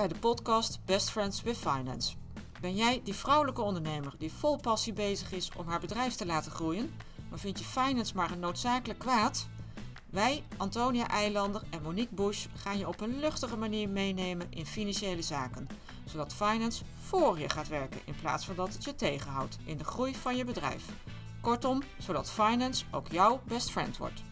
bij de podcast Best Friends with Finance. Ben jij die vrouwelijke ondernemer die vol passie bezig is om haar bedrijf te laten groeien, maar vind je finance maar een noodzakelijk kwaad? Wij, Antonia Eilander en Monique Bush, gaan je op een luchtige manier meenemen in financiële zaken, zodat finance voor je gaat werken in plaats van dat het je tegenhoudt in de groei van je bedrijf. Kortom, zodat finance ook jouw best friend wordt.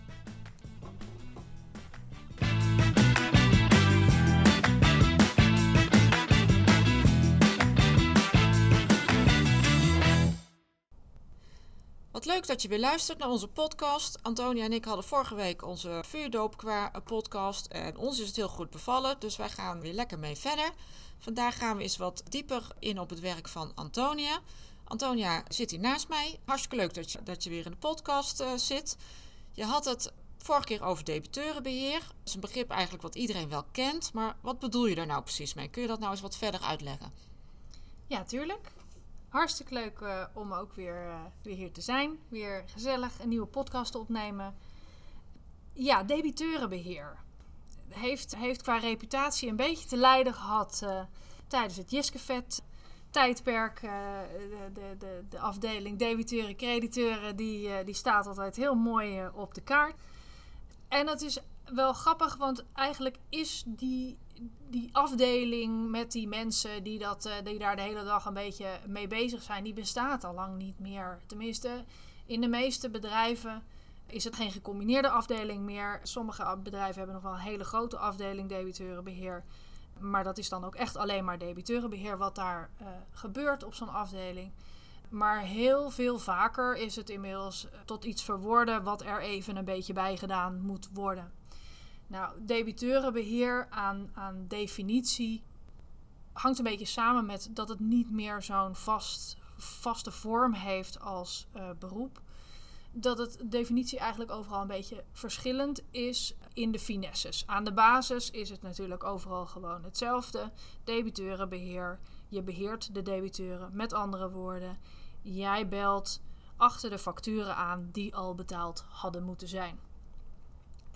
Wat leuk dat je weer luistert naar onze podcast. Antonia en ik hadden vorige week onze vuurdoop qua podcast. En ons is het heel goed bevallen, dus wij gaan weer lekker mee verder. Vandaag gaan we eens wat dieper in op het werk van Antonia. Antonia zit hier naast mij. Hartstikke leuk dat je, dat je weer in de podcast uh, zit. Je had het vorige keer over debiteurenbeheer. Dat is een begrip eigenlijk wat iedereen wel kent. Maar wat bedoel je daar nou precies mee? Kun je dat nou eens wat verder uitleggen? Ja, tuurlijk. Hartstikke leuk uh, om ook weer, uh, weer hier te zijn. Weer gezellig een nieuwe podcast opnemen. Ja, debiteurenbeheer. Heeft, heeft qua reputatie een beetje te lijden gehad uh, tijdens het Jiskevet tijdperk. de, de, de, de, afdeling debiteuren, crediteuren, die, die staat altijd heel mooi op de kaart. En dat is wel grappig, want eigenlijk is die die afdeling met die mensen die, dat, uh, die daar de hele dag een beetje mee bezig zijn, die bestaat al lang niet meer. Tenminste, in de meeste bedrijven is het geen gecombineerde afdeling meer. Sommige bedrijven hebben nog wel een hele grote afdeling debiteurenbeheer. Maar dat is dan ook echt alleen maar debiteurenbeheer wat daar uh, gebeurt op zo'n afdeling. Maar heel veel vaker is het inmiddels tot iets verworden wat er even een beetje bij gedaan moet worden. Nou, debiteurenbeheer aan, aan definitie hangt een beetje samen met dat het niet meer zo'n vast, vaste vorm heeft als uh, beroep. Dat het definitie eigenlijk overal een beetje verschillend is in de finesses. Aan de basis is het natuurlijk overal gewoon hetzelfde. Debiteurenbeheer. Je beheert de debiteuren. Met andere woorden, jij belt achter de facturen aan die al betaald hadden moeten zijn.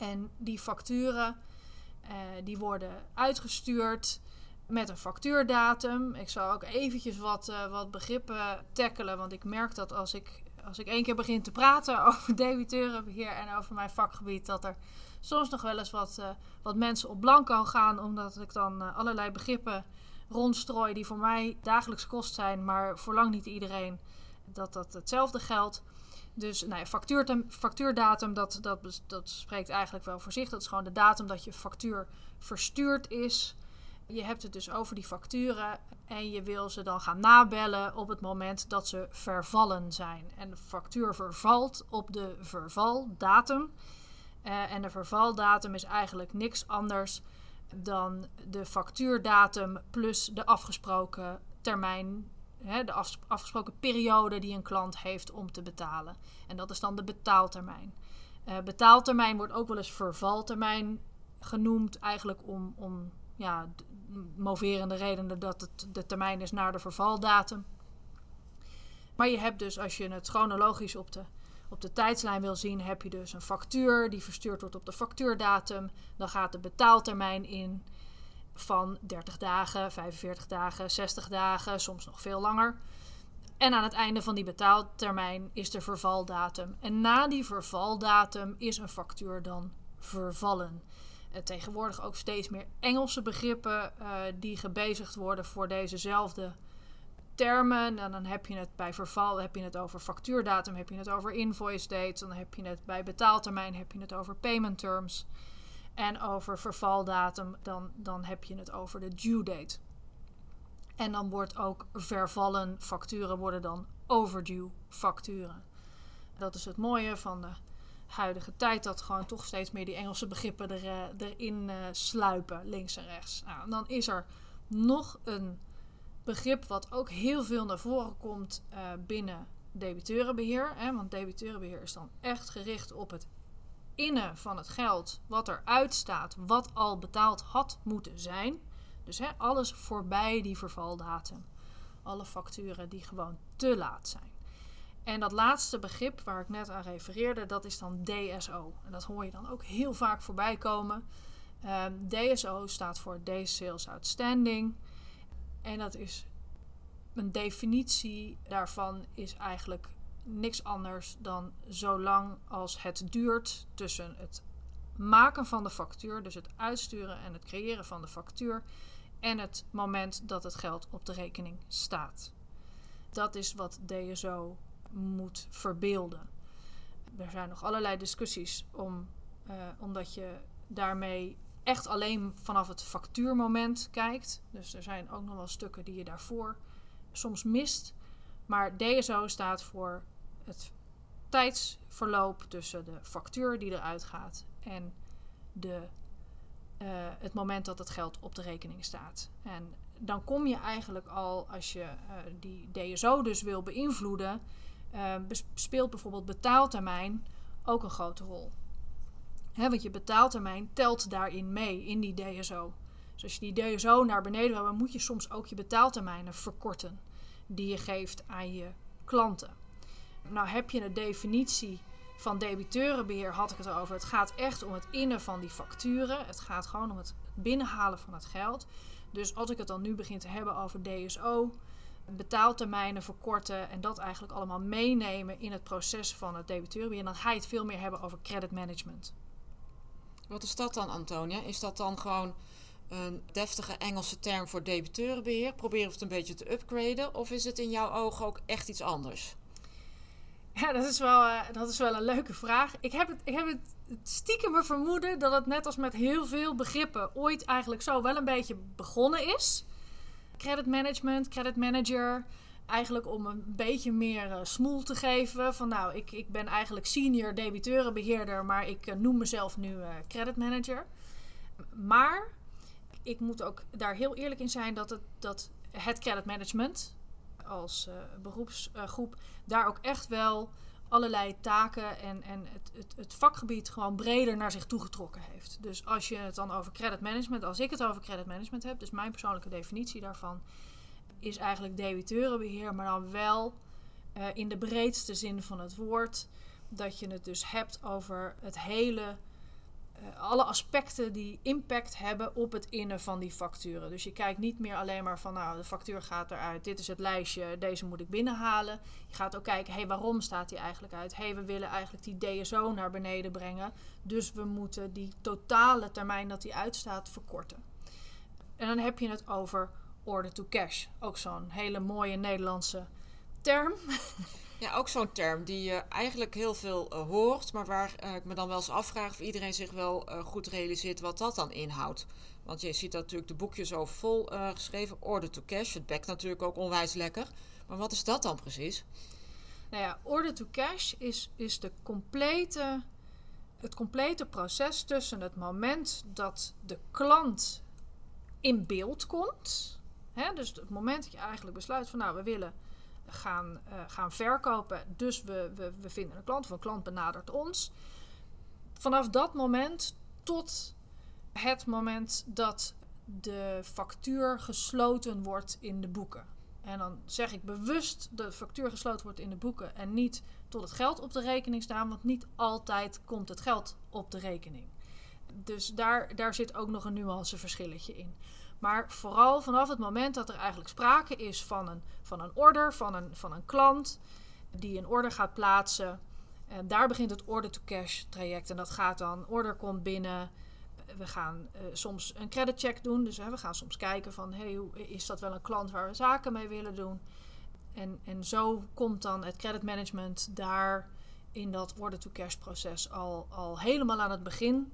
En die facturen uh, die worden uitgestuurd met een factuurdatum. Ik zal ook eventjes wat, uh, wat begrippen tackelen, want ik merk dat als ik, als ik één keer begin te praten over debiteurenbeheer en over mijn vakgebied, dat er soms nog wel eens wat, uh, wat mensen op blanco gaan, omdat ik dan allerlei begrippen rondstrooi die voor mij dagelijks kost zijn, maar voor lang niet iedereen dat dat hetzelfde geldt. Dus nou ja, factuur, factuurdatum, dat, dat, dat spreekt eigenlijk wel voor zich. Dat is gewoon de datum dat je factuur verstuurd is. Je hebt het dus over die facturen en je wil ze dan gaan nabellen op het moment dat ze vervallen zijn. En de factuur vervalt op de vervaldatum. Uh, en de vervaldatum is eigenlijk niks anders dan de factuurdatum plus de afgesproken termijn hè, de afgesproken periode die een klant heeft om te betalen. En dat is dan de betaaltermijn. Uh, betaaltermijn wordt ook wel eens vervaltermijn genoemd, eigenlijk om, om ja, moverende redenen dat het de termijn is naar de vervaldatum. Maar je hebt dus, als je het chronologisch op de, op de tijdslijn wil zien, heb je dus een factuur die verstuurd wordt op de factuurdatum. Dan gaat de betaaltermijn in van 30 dagen, 45 dagen, 60 dagen, soms nog veel langer. En aan het einde van die betaaltermijn is de vervaldatum. En na die vervaldatum is een factuur dan vervallen. Uh, tegenwoordig ook steeds meer Engelse begrippen uh, die gebezigd worden voor dezezelfde termen. En dan heb je het bij verval heb je het over factuurdatum, heb je het over invoice date, dan heb je het bij betaaltermijn, heb je het over payment terms. En over vervaldatum, dan, dan heb je het over de due date. En dan wordt ook vervallen facturen worden dan overdue facturen. Dat is het mooie van de huidige tijd, dat gewoon toch steeds meer die Engelse begrippen er, uh, erin uh, sluipen, links en rechts. Nou, dan is er nog een begrip wat ook heel veel naar voren komt uh, binnen debiteurenbeheer. Hè, want debiteurenbeheer is dan echt gericht op het van het geld wat eruit staat, wat al betaald had moeten zijn. Dus hè, alles voorbij die vervaldatum. Alle facturen die gewoon te laat zijn. En dat laatste begrip waar ik net aan refereerde, dat is dan DSO. En dat hoor je dan ook heel vaak voorbij komen. Ehm, DSO staat voor Days Sales Outstanding. En dat is een definitie daarvan is eigenlijk niks anders dan zolang als het duurt tussen het maken van de factuur, dus het uitsturen en het creëren van de factuur, en het moment dat het geld op de rekening staat. Dat is wat DSO moet verbeelden. Er zijn nog allerlei discussies om, uh, omdat je daarmee echt alleen vanaf het factuurmoment kijkt. Dus er zijn ook nog wel stukken die je daarvoor soms mist. Maar DSO staat voor het tijdsverloop tussen de factuur die eruit gaat en de, uh, het moment dat het geld op de rekening staat. En dan kom je eigenlijk al, als je uh, die DSO dus wil beïnvloeden, uh, speelt bijvoorbeeld betaaltermijn ook een grote rol. Want je betaaltermijn telt daarin mee, in die DSO. Dus als je die DSO naar beneden wil, dan moet je soms ook je betaaltermijnen verkorten die je geeft aan je klanten. Nou heb je een definitie van debiteurenbeheer, had ik het over. Het gaat echt om het innen van die facturen. Het gaat gewoon om het binnenhalen van het geld. Dus als ik het dan nu begin te hebben over DSO, betaaltermijnen verkorten en dat eigenlijk allemaal meenemen in het proces van het debiteurenbeheer, dan ga je het veel meer hebben over credit management. Wat is dat dan, Antonia? Is dat dan gewoon een deftige Engelse term voor debiteurenbeheer? Proberen we het een beetje te upgraden? Of is het in jouw ogen ook echt iets anders? Ja, dat is wel, uh, dat is wel een leuke vraag. Ik heb, het, ik heb het stiekem vermoeden dat het net als met heel veel begrippen ooit eigenlijk zo wel een beetje begonnen is. Credit management, credit manager. Eigenlijk om een beetje meer uh, smoel te geven. Van nou, ik, ik ben eigenlijk senior debiteurenbeheerder, maar ik uh, noem mezelf nu credit manager. Maar ik moet ook daar heel eerlijk in zijn dat het, dat het credit management als uh, beroepsgroep daar ook echt wel allerlei taken en, en het, het, het, vakgebied gewoon breder naar zich toegetrokken heeft. Dus als je het dan over credit management, als ik het over credit management heb, dus mijn persoonlijke definitie daarvan, is eigenlijk debiteurenbeheer, maar dan wel uh, in de breedste zin van het woord. Dat je het dus hebt over het hele alle aspecten die impact hebben op het innen van die facturen. Dus je kijkt niet meer alleen maar van, nou, de factuur gaat eruit, dit is het lijstje, deze moet ik binnenhalen. Je gaat ook kijken, hé, hey, waarom staat die eigenlijk uit? Hé, hey, we willen eigenlijk die DSO naar beneden brengen, dus we moeten die totale termijn dat die uitstaat verkorten. En dan heb je het over order to cash, ook zo'n hele mooie Nederlandse term. Ja, ook zo'n term die je eigenlijk heel veel uh, hoort, maar waar uh, ik me dan wel eens afvraag of iedereen zich wel uh, goed realiseert wat dat dan inhoudt. Want je ziet natuurlijk de boekjes over vol geschreven, order to cash. Het bekt natuurlijk ook onwijs lekker. Maar wat is dat dan precies? Nou ja, order to cash is, is de complete, het complete proces tussen het moment dat de klant in beeld komt. Hè, dus het moment dat je eigenlijk besluit van nou, we willen gaan, uh, gaan verkopen. Dus we, we, we vinden een klant of een klant benadert ons. Vanaf dat moment tot het moment dat de factuur gesloten wordt in de boeken. En dan zeg ik bewust de factuur gesloten wordt in de boeken en niet tot het geld op de rekening staan, want niet altijd komt het geld op de rekening. Dus daar, daar zit ook nog een nuanceverschilletje in. Maar vooral vanaf het moment dat er eigenlijk sprake is van een, van een order, van een, van een klant die een order gaat plaatsen. En daar begint het order-to-cash traject. En dat gaat dan, order komt binnen. We gaan uh, soms een creditcheck doen. Dus we gaan soms kijken van, hey, is dat wel een klant waar we zaken mee willen doen? En, en zo komt dan het creditmanagement daar in dat order-to-cash proces al, al helemaal aan het begin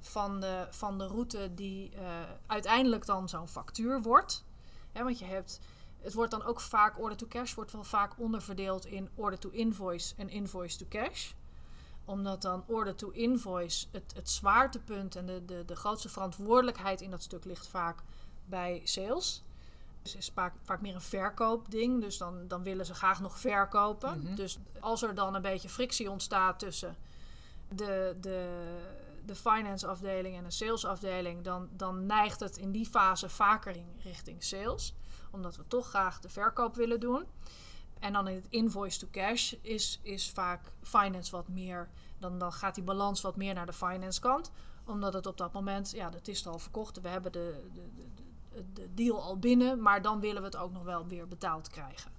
van de, van de route die uh, uiteindelijk dan zo'n factuur wordt. Want je hebt, het wordt dan ook vaak, order to cash wordt wel vaak onderverdeeld in order to invoice en invoice to cash. Omdat dan order to invoice het, het zwaartepunt en de, de, de grootste verantwoordelijkheid in dat stuk ligt vaak bij sales. Dus is vaak, vaak meer een verkoopding. Dus dan, dan willen ze graag nog verkopen. Mm-hmm. Dus als er dan een beetje frictie ontstaat tussen de, de, de finance afdeling en een sales afdeling, dan, dan neigt het in die fase vaker in richting sales. Omdat we toch graag de verkoop willen doen. En dan in het invoice to cash is, is vaak finance wat meer. Dan, dan gaat die balans wat meer naar de finance kant. Omdat het op dat moment, ja, dat is al verkocht. We hebben de, de, de, de deal al binnen, maar dan willen we het ook nog wel weer betaald krijgen.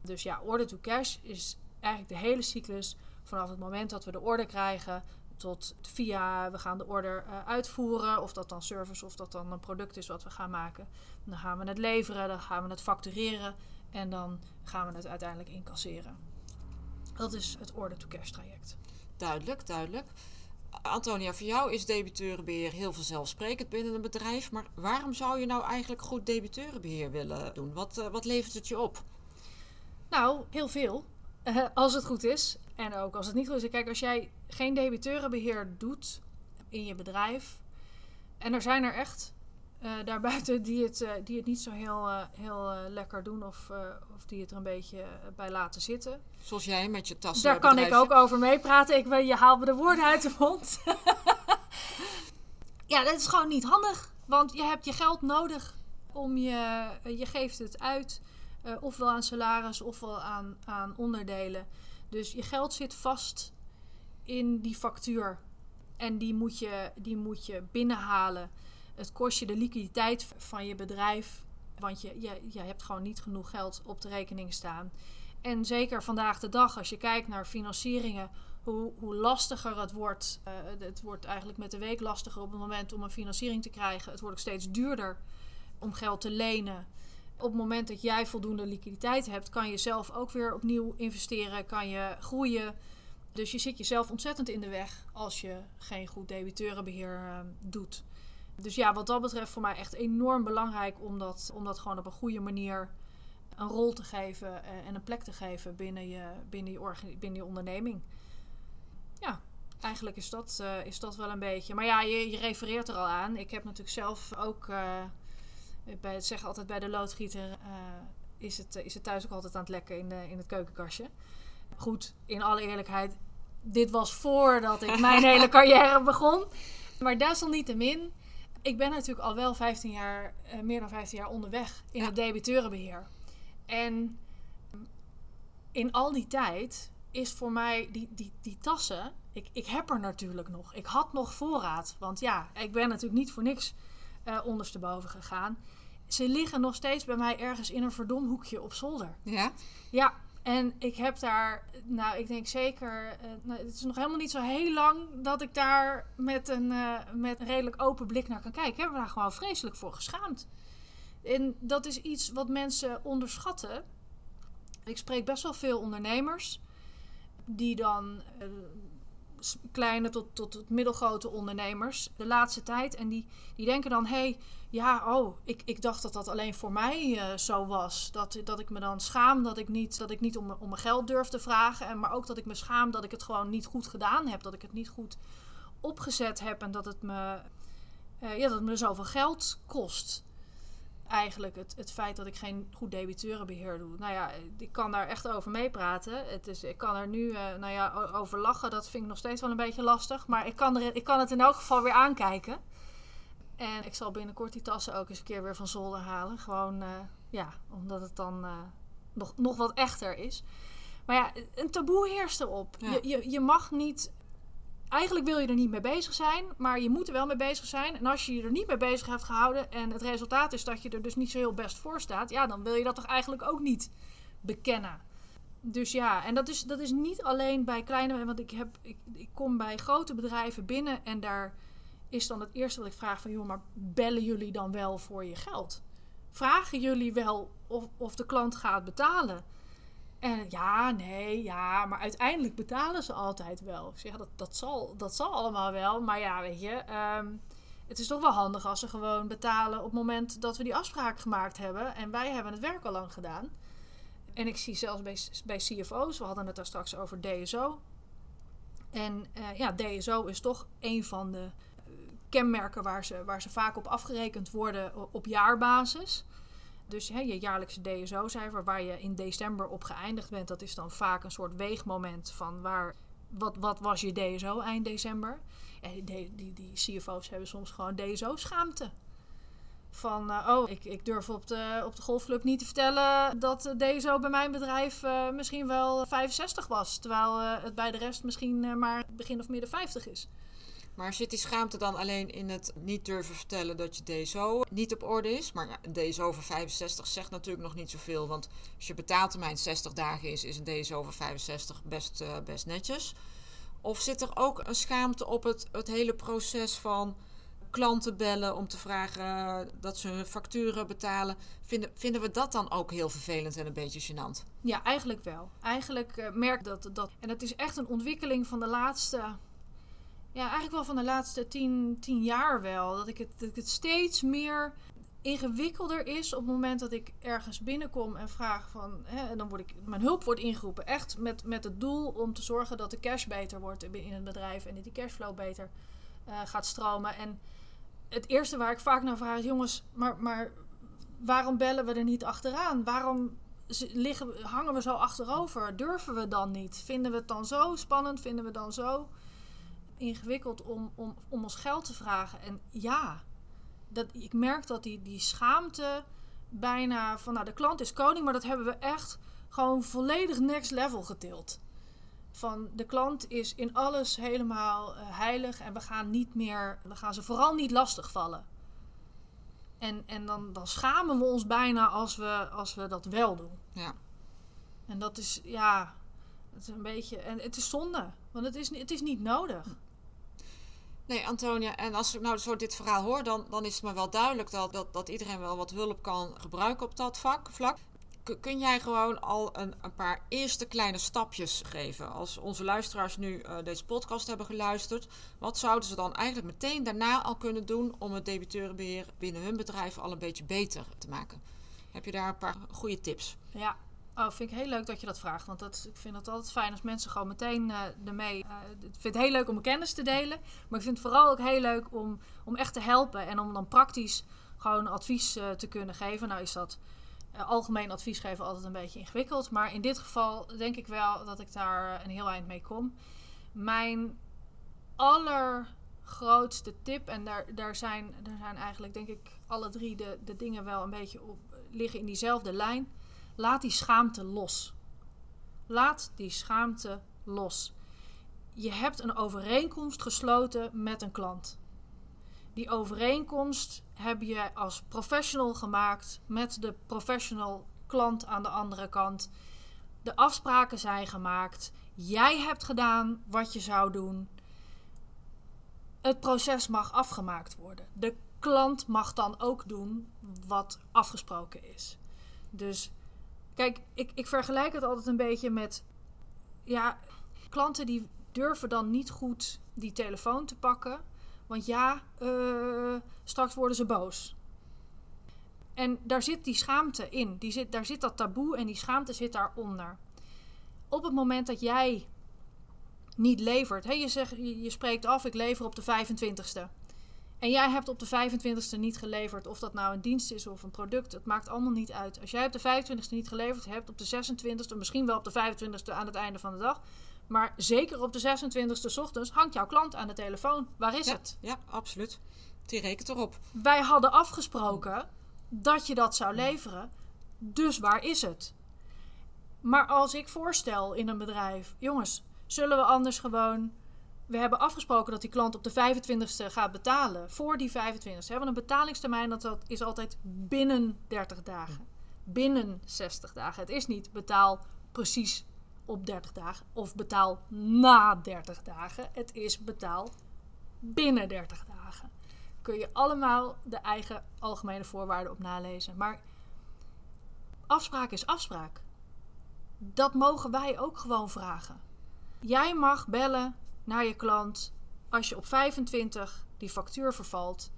Dus ja, order to cash is eigenlijk de hele cyclus vanaf het moment dat we de order krijgen tot via we gaan de order uh, uitvoeren, of dat dan service of dat dan een product is wat we gaan maken. Dan gaan we het leveren, dan gaan we het factureren en dan gaan we het uiteindelijk incasseren. Dat is het order to cash traject. Duidelijk, duidelijk. Antonia, voor jou is debiteurenbeheer heel vanzelfsprekend binnen een bedrijf. Maar waarom zou je nou eigenlijk goed debiteurenbeheer willen doen? Wat, uh, wat levert het je op? Nou, heel veel. Uh, als het goed is. En ook als het niet goed is. Kijk, als jij geen debiteurenbeheer doet in je bedrijf. En er zijn er echt uh, daarbuiten die het, uh, die het niet zo heel, uh, heel lekker doen of, of die het er een beetje bij laten zitten. Zoals jij met je tas. Daar kan ik ook over meepraten. Ik weet, je haalt me de woorden uit de mond. ja, dat is gewoon niet handig. Want je hebt je geld nodig om je. Je geeft het uit. ofwel aan salaris ofwel aan, aan onderdelen. Dus je geld zit vast in die factuur. En die moet je, die moet je binnenhalen. Het kost je de liquiditeit van je bedrijf. Want je, je, je hebt gewoon niet genoeg geld op de rekening staan. En zeker vandaag de dag, als je kijkt naar financieringen, hoe, hoe lastiger het wordt. Uh, het wordt eigenlijk met de week lastiger op het moment om een financiering te krijgen. Het wordt ook steeds duurder om geld te lenen. Op het moment dat jij voldoende liquiditeit hebt, kan je zelf ook weer opnieuw investeren, kan je groeien. Dus je zit jezelf ontzettend in de weg als je geen goed debiteurenbeheer uh, doet. Dus ja, wat dat betreft voor mij echt enorm belangrijk om dat, om dat gewoon op een goede manier een rol te geven uh, en een plek te geven binnen je, binnen je, binnen je onderneming. Ja, eigenlijk is dat, uh, is dat wel een beetje. Maar ja, je, je refereert er al aan. Ik heb natuurlijk zelf ook, uh, bij zeggen altijd bij de loodgieter, is, het, is het thuis ook altijd aan het lekken in, de, in het keukenkastje. Goed, in alle eerlijkheid, dit was voordat ik mijn hele carrière begon. Maar desalniettemin ik ben natuurlijk al wel 15 jaar, uh, meer dan 15 jaar onderweg in ja. het debiteurenbeheer. En in al die tijd is voor mij die, die, die tassen. Ik, ik heb er natuurlijk nog. Ik had nog voorraad. Want ja, ik ben natuurlijk niet voor niks uh, ondersteboven gegaan. Ze liggen nog steeds bij mij ergens in een verdomhoekje op zolder. Ja? Ja, en ik heb daar, nou, ik denk zeker, uh, nou, het is nog helemaal niet zo heel lang dat ik daar met een, uh, met een redelijk open blik naar kan kijken. Ik heb me daar gewoon vreselijk voor geschaamd. En dat is iets wat mensen onderschatten. Ik spreek best wel veel ondernemers die dan uh, kleine tot, tot, tot middelgrote ondernemers de laatste tijd. En die, die denken dan, hé, hey, ja, oh, ik, ik dacht dat dat alleen voor mij uh, zo was. Dat, dat ik me dan schaam dat ik niet, dat ik niet om, om mijn geld durf te vragen. En, maar ook dat ik me schaam dat ik het gewoon niet goed gedaan heb. Dat ik het niet goed opgezet heb en dat het me, uh, ja, dat het me zoveel geld kost eigenlijk het, het feit dat ik geen goed debiteurenbeheer doe. Nou ja, ik kan daar echt over meepraten. Het is, ik kan er nu uh, nou ja, over lachen. Dat vind ik nog steeds wel een beetje lastig. Maar ik kan, er, ik kan het in elk geval weer aankijken. En ik zal binnenkort die tassen ook eens een keer weer van zolder halen. Gewoon, uh, ja, omdat het dan uh, nog, nog wat echter is. Maar ja, een taboe heerst erop. Ja. Je, je, je mag niet eigenlijk wil je er niet mee bezig zijn, maar je moet er wel mee bezig zijn. En als je je er niet mee bezig hebt gehouden en het resultaat is dat je er dus niet zo heel best voor staat, ja, dan wil je dat toch eigenlijk ook niet bekennen. Dus ja, en dat is, dat is niet alleen bij kleine, want ik, heb, ik, ik kom bij grote bedrijven binnen en daar is dan het eerste wat ik vraag van, joh, maar bellen jullie dan wel voor je geld? Vragen jullie wel of, of de klant gaat betalen? En ja, nee, ja, maar uiteindelijk betalen ze altijd wel. Ja, dat, dat, zal, dat zal allemaal wel. Maar ja, weet je, um, het is toch wel handig als ze gewoon betalen op het moment dat we die afspraak gemaakt hebben. En wij hebben het werk al lang gedaan. En ik zie zelfs bij, bij CFO's, we hadden het daar straks over DSO. En uh, ja, DSO is toch een van de kenmerken waar ze, waar ze vaak op afgerekend worden op jaarbasis. Dus hè, je jaarlijkse DSO-cijfer, waar je in december op geëindigd bent, dat is dan vaak een soort weegmoment van waar, wat, wat was je DSO eind december. En die, die, die CFO's hebben soms gewoon DSO-schaamte. Van, uh, oh, ik, ik durf op de, op de golfclub niet te vertellen dat DSO bij mijn bedrijf uh, misschien wel 65 was. Terwijl uh, het bij de rest misschien maar begin of midden 50 is. Maar zit die schaamte dan alleen in het niet durven vertellen dat je DSO niet op orde is? Maar een DSO van 65 zegt natuurlijk nog niet zoveel. Want als je betaaltermijn 60 dagen is, is een DSO van 65 best, uh, best netjes. Of zit er ook een schaamte op het, het hele proces van klanten bellen om te vragen dat ze hun facturen betalen. Vinden, vinden we dat dan ook heel vervelend en een beetje gênant? Ja, eigenlijk wel. Eigenlijk uh, merk dat dat. En het is echt een ontwikkeling van de laatste. Ja, eigenlijk wel van de laatste tien, tien jaar wel. Dat ik, het, dat het steeds meer ingewikkelder is op het moment dat ik ergens binnenkom en vraag van. Hè, en dan word ik. Mijn hulp wordt ingeroepen. Echt met, met het doel om te zorgen dat de cash beter wordt in het bedrijf en dat die cashflow beter uh, gaat stromen. En het eerste waar ik vaak naar vraag is: jongens, maar, maar waarom bellen we er niet achteraan? Waarom liggen, hangen we zo achterover? Durven we dan niet? Vinden we het dan zo spannend? Vinden we dan zo ingewikkeld om, om, om ons geld te vragen? En ja, dat, ik merk dat die, die schaamte bijna van nou de klant is koning, maar dat hebben we echt gewoon volledig next level getild van de klant is in alles helemaal uh, heilig en we gaan niet meer, we gaan ze vooral niet lastigvallen. En, en dan, dan schamen we ons bijna als we, als we dat wel doen. Ja. En dat is, ja, het is een beetje, en het is zonde, want het is, het is niet nodig. Nee, Antonia, en als ik nou zo dit verhaal hoor, dan, dan is het me wel duidelijk dat, dat, dat iedereen wel wat hulp kan gebruiken op dat vak, vlak kun jij gewoon al een, een, paar eerste kleine stapjes geven? Als onze luisteraars nu uh, deze podcast hebben geluisterd, wat zouden ze dan eigenlijk meteen daarna al kunnen doen om het debiteurenbeheer binnen hun bedrijf al een beetje beter te maken? Heb je daar een paar goede tips? Ja, Oh, vind ik heel leuk dat je dat vraagt. Want dat, ik vind het altijd fijn als mensen gewoon meteen uh, ermee. Ik vind het heel leuk om mijn kennis te delen. Maar ik vind het vooral ook heel leuk om, om echt te helpen. En om dan praktisch gewoon advies uh, te kunnen geven. Nou is dat algemeen advies geven altijd een beetje ingewikkeld. Maar in dit geval denk ik wel dat ik daar een heel eind mee kom. Mijn allergrootste tip, en daar, daar, zijn, daar zijn eigenlijk denk ik alle drie de, de dingen wel een beetje op liggen in diezelfde lijn. Laat die schaamte los. Laat die schaamte los. Je hebt een overeenkomst gesloten met een klant. Die overeenkomst heb je als professional gemaakt met de professional klant aan de andere kant. De afspraken zijn gemaakt. Jij hebt gedaan wat je zou doen. Het proces mag afgemaakt worden. De klant mag dan ook doen wat afgesproken is. Dus kijk, ik, ik vergelijk het altijd een beetje met. Ja, klanten die durven dan niet goed die telefoon te pakken want ja, uh, straks worden ze boos. En daar zit die schaamte in. Die zit, daar zit dat taboe en die schaamte zit daaronder. Op het moment dat jij niet levert, hè, je, zegt, je, je spreekt af, ik lever op de 25ste. En jij hebt op de 25ste niet geleverd, of dat nou een dienst is of een product, het maakt allemaal niet uit. Als jij op de 25ste niet geleverd hebt, op de 26ste, misschien wel op de 25ste aan het einde van de dag, maar zeker op de 26e ochtends hangt jouw klant aan de telefoon. Waar is het? Ja, absoluut. Die rekent erop. Wij hadden afgesproken dat je dat zou leveren. Dus waar is het? Maar als ik voorstel in een bedrijf, jongens, zullen we anders gewoon. We hebben afgesproken dat die klant op de 25ste gaat betalen. Voor die 25ste. hebben een betalingstermijn dat, dat is altijd binnen 30 dagen. Binnen 60 dagen. Het is niet betaal precies op 30 dagen of betaal na 30 dagen. Het is betaal binnen 30 dagen. Kun je allemaal de eigen algemene voorwaarden op nalezen. Maar afspraak is afspraak. Dat mogen wij ook gewoon vragen. Jij mag bellen naar je klant als je op 25 die factuur vervalt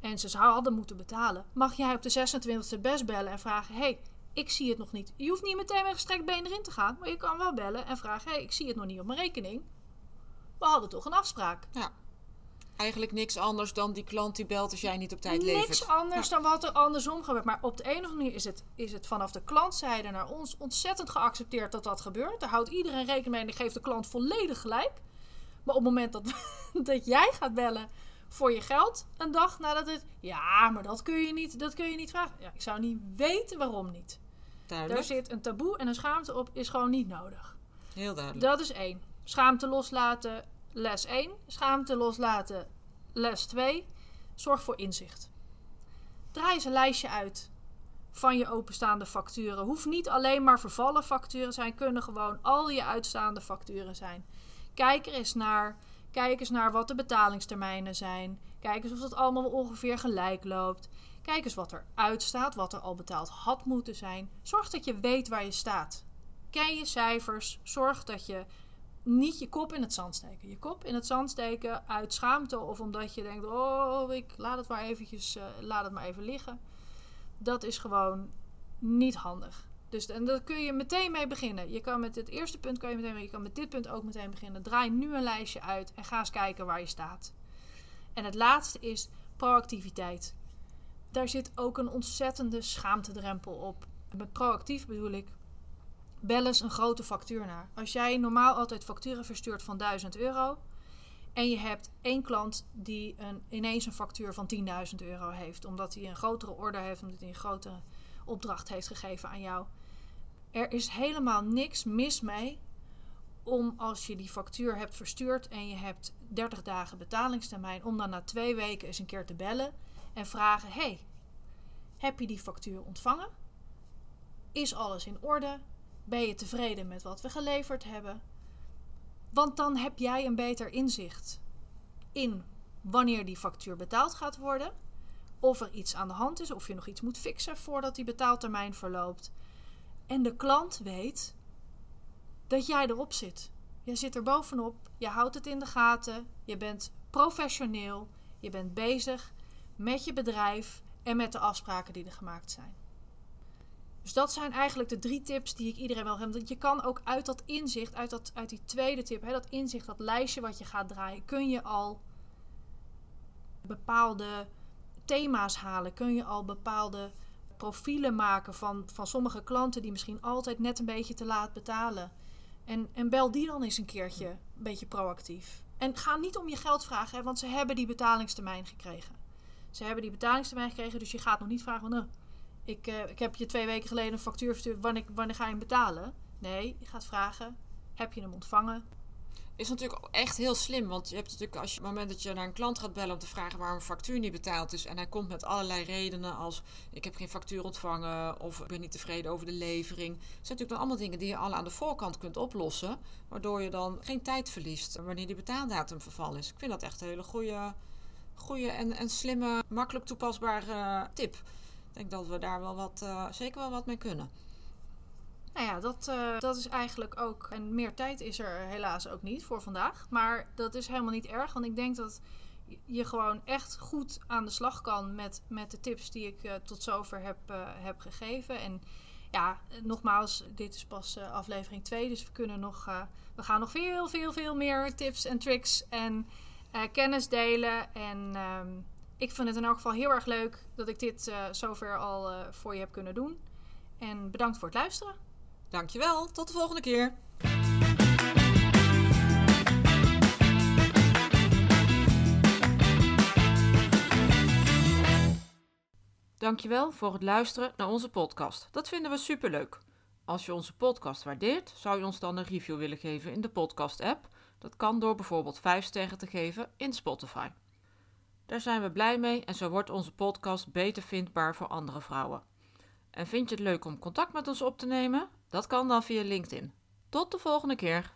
en ze hadden moeten betalen. Mag jij op de 26e best bellen en vragen: hey, ik zie het nog niet. Je hoeft niet meteen met gestrekt been erin te gaan. Maar je kan wel bellen en vragen: hey, ik zie het nog niet op mijn rekening. We hadden toch een afspraak. Ja. Eigenlijk niks anders dan die klant die belt als jij niet op tijd levert. Niks anders dan wat er andersom gebeurt. Maar op de een of andere manier is het, is het vanaf de klantzijde naar ons ontzettend geaccepteerd dat dat gebeurt. Daar houdt iedereen rekening mee en geeft de klant volledig gelijk. Maar op het moment dat, dat jij gaat bellen voor je geld, een dag nadat het. Ja, maar dat kun je niet, dat kun je niet vragen. Ja, ik zou niet weten waarom niet. Duidelijk. Daar zit een taboe en een schaamte op, is gewoon niet nodig. Heel duidelijk. Dat is één. Schaamte loslaten. les 1, schaamte loslaten. Les 2, zorg voor inzicht. Draai eens een lijstje uit van je openstaande facturen. Hoeft niet alleen maar vervallen facturen zijn, kunnen gewoon al je uitstaande facturen zijn. Kijk eens naar. Kijk eens naar wat de betalingstermijnen zijn. Kijk eens of dat allemaal ongeveer gelijk loopt. Kijk eens wat er uitstaat, wat er al betaald had moeten zijn. Zorg dat je weet waar je staat. Ken je cijfers. Zorg dat je niet je kop in het zand steken. Je kop in het zand steken uit schaamte of omdat je denkt: oh, ik laat het maar eventjes, uh, laat het maar even liggen. Dat is gewoon niet handig. Dus en daar kun je meteen mee beginnen. Je kan met het eerste punt kan je meteen, je kan met dit punt ook meteen beginnen. Draai nu een lijstje uit en ga eens kijken waar je staat. En het laatste is proactiviteit. Daar zit ook een ontzettende schaamtedrempel op. Met proactief bedoel ik bel eens een grote factuur naar. Als jij normaal altijd facturen verstuurt van 1000 euro en je hebt één klant die een, ineens een factuur van 10.000 euro heeft, omdat hij een grotere order heeft, omdat hij een grotere opdracht heeft gegeven aan jou. Er is helemaal niks mis mee om als je die factuur hebt verstuurd en je hebt 30 dagen betalingstermijn, om dan na twee weken eens een keer te bellen en vragen: Hey, heb je die factuur ontvangen? Is alles in orde? Ben je tevreden met wat we geleverd hebben? Want dan heb jij een beter inzicht in wanneer die factuur betaald gaat worden, of er iets aan de hand is, of je nog iets moet fixen voordat die betaaltermijn verloopt. En de klant weet dat jij erop zit. Je zit er bovenop, je houdt het in de gaten, je bent professioneel, je bent bezig met je bedrijf en met de afspraken die er gemaakt zijn. Dus dat zijn eigenlijk de drie tips die ik iedereen wil. Want je kan ook uit dat inzicht, uit, dat, uit die tweede tip, hè, dat inzicht, dat lijstje wat je gaat draaien, kun je al bepaalde thema's halen. Kun je al bepaalde profielen maken van, van sommige klanten die misschien altijd net een beetje te laat betalen. En, en bel die dan eens een keertje een beetje proactief. En ga niet om je geld vragen, hè, want ze hebben die betalingstermijn gekregen. Ze hebben die betalingstermijn gekregen, dus je gaat nog niet vragen van... Nou, ik, uh, ik heb je twee weken geleden een factuur verstuurd, wanneer, wanneer ga je hem betalen? Nee, je gaat vragen, heb je hem ontvangen? Is natuurlijk echt heel slim, want je hebt natuurlijk als je op het moment dat je naar een klant gaat bellen om te vragen waarom een factuur niet betaald is en hij komt met allerlei redenen als ik heb geen factuur ontvangen of ik ben niet tevreden over de levering. Dat zijn natuurlijk dan allemaal dingen die je al aan de voorkant kunt oplossen, waardoor je dan geen tijd verliest wanneer die betaaldatum verval is. Ik vind dat echt een hele goede, goede en, en slimme, makkelijk toepasbare tip denk dat we daar wel wat, uh, zeker wel wat mee kunnen. Nou ja, dat, uh, dat is eigenlijk ook. En meer tijd is er helaas ook niet voor vandaag. Maar dat is helemaal niet erg. Want ik denk dat je gewoon echt goed aan de slag kan met, met de tips die ik uh, tot zover heb, heb gegeven. En ja, nogmaals, dit is pas aflevering 2. Dus we kunnen nog. we gaan nog veel, veel, veel meer tips en tricks en kennis delen. En. Ehm, ik vind het in elk geval heel erg leuk dat ik dit zover al voor je heb kunnen doen. En bedankt voor het luisteren. Dankjewel, tot de volgende keer. Dankjewel voor het luisteren naar onze podcast. Dat vinden we superleuk. Als je onze podcast waardeert, zou je ons dan een review willen geven in de podcast-app. Dat kan door bijvoorbeeld 5 sterren te geven in Spotify. Daar zijn we blij mee en zo wordt onze podcast beter vindbaar voor andere vrouwen. En vind je het leuk om contact met ons op te nemen? Dat kan dan via LinkedIn. Tot de volgende keer.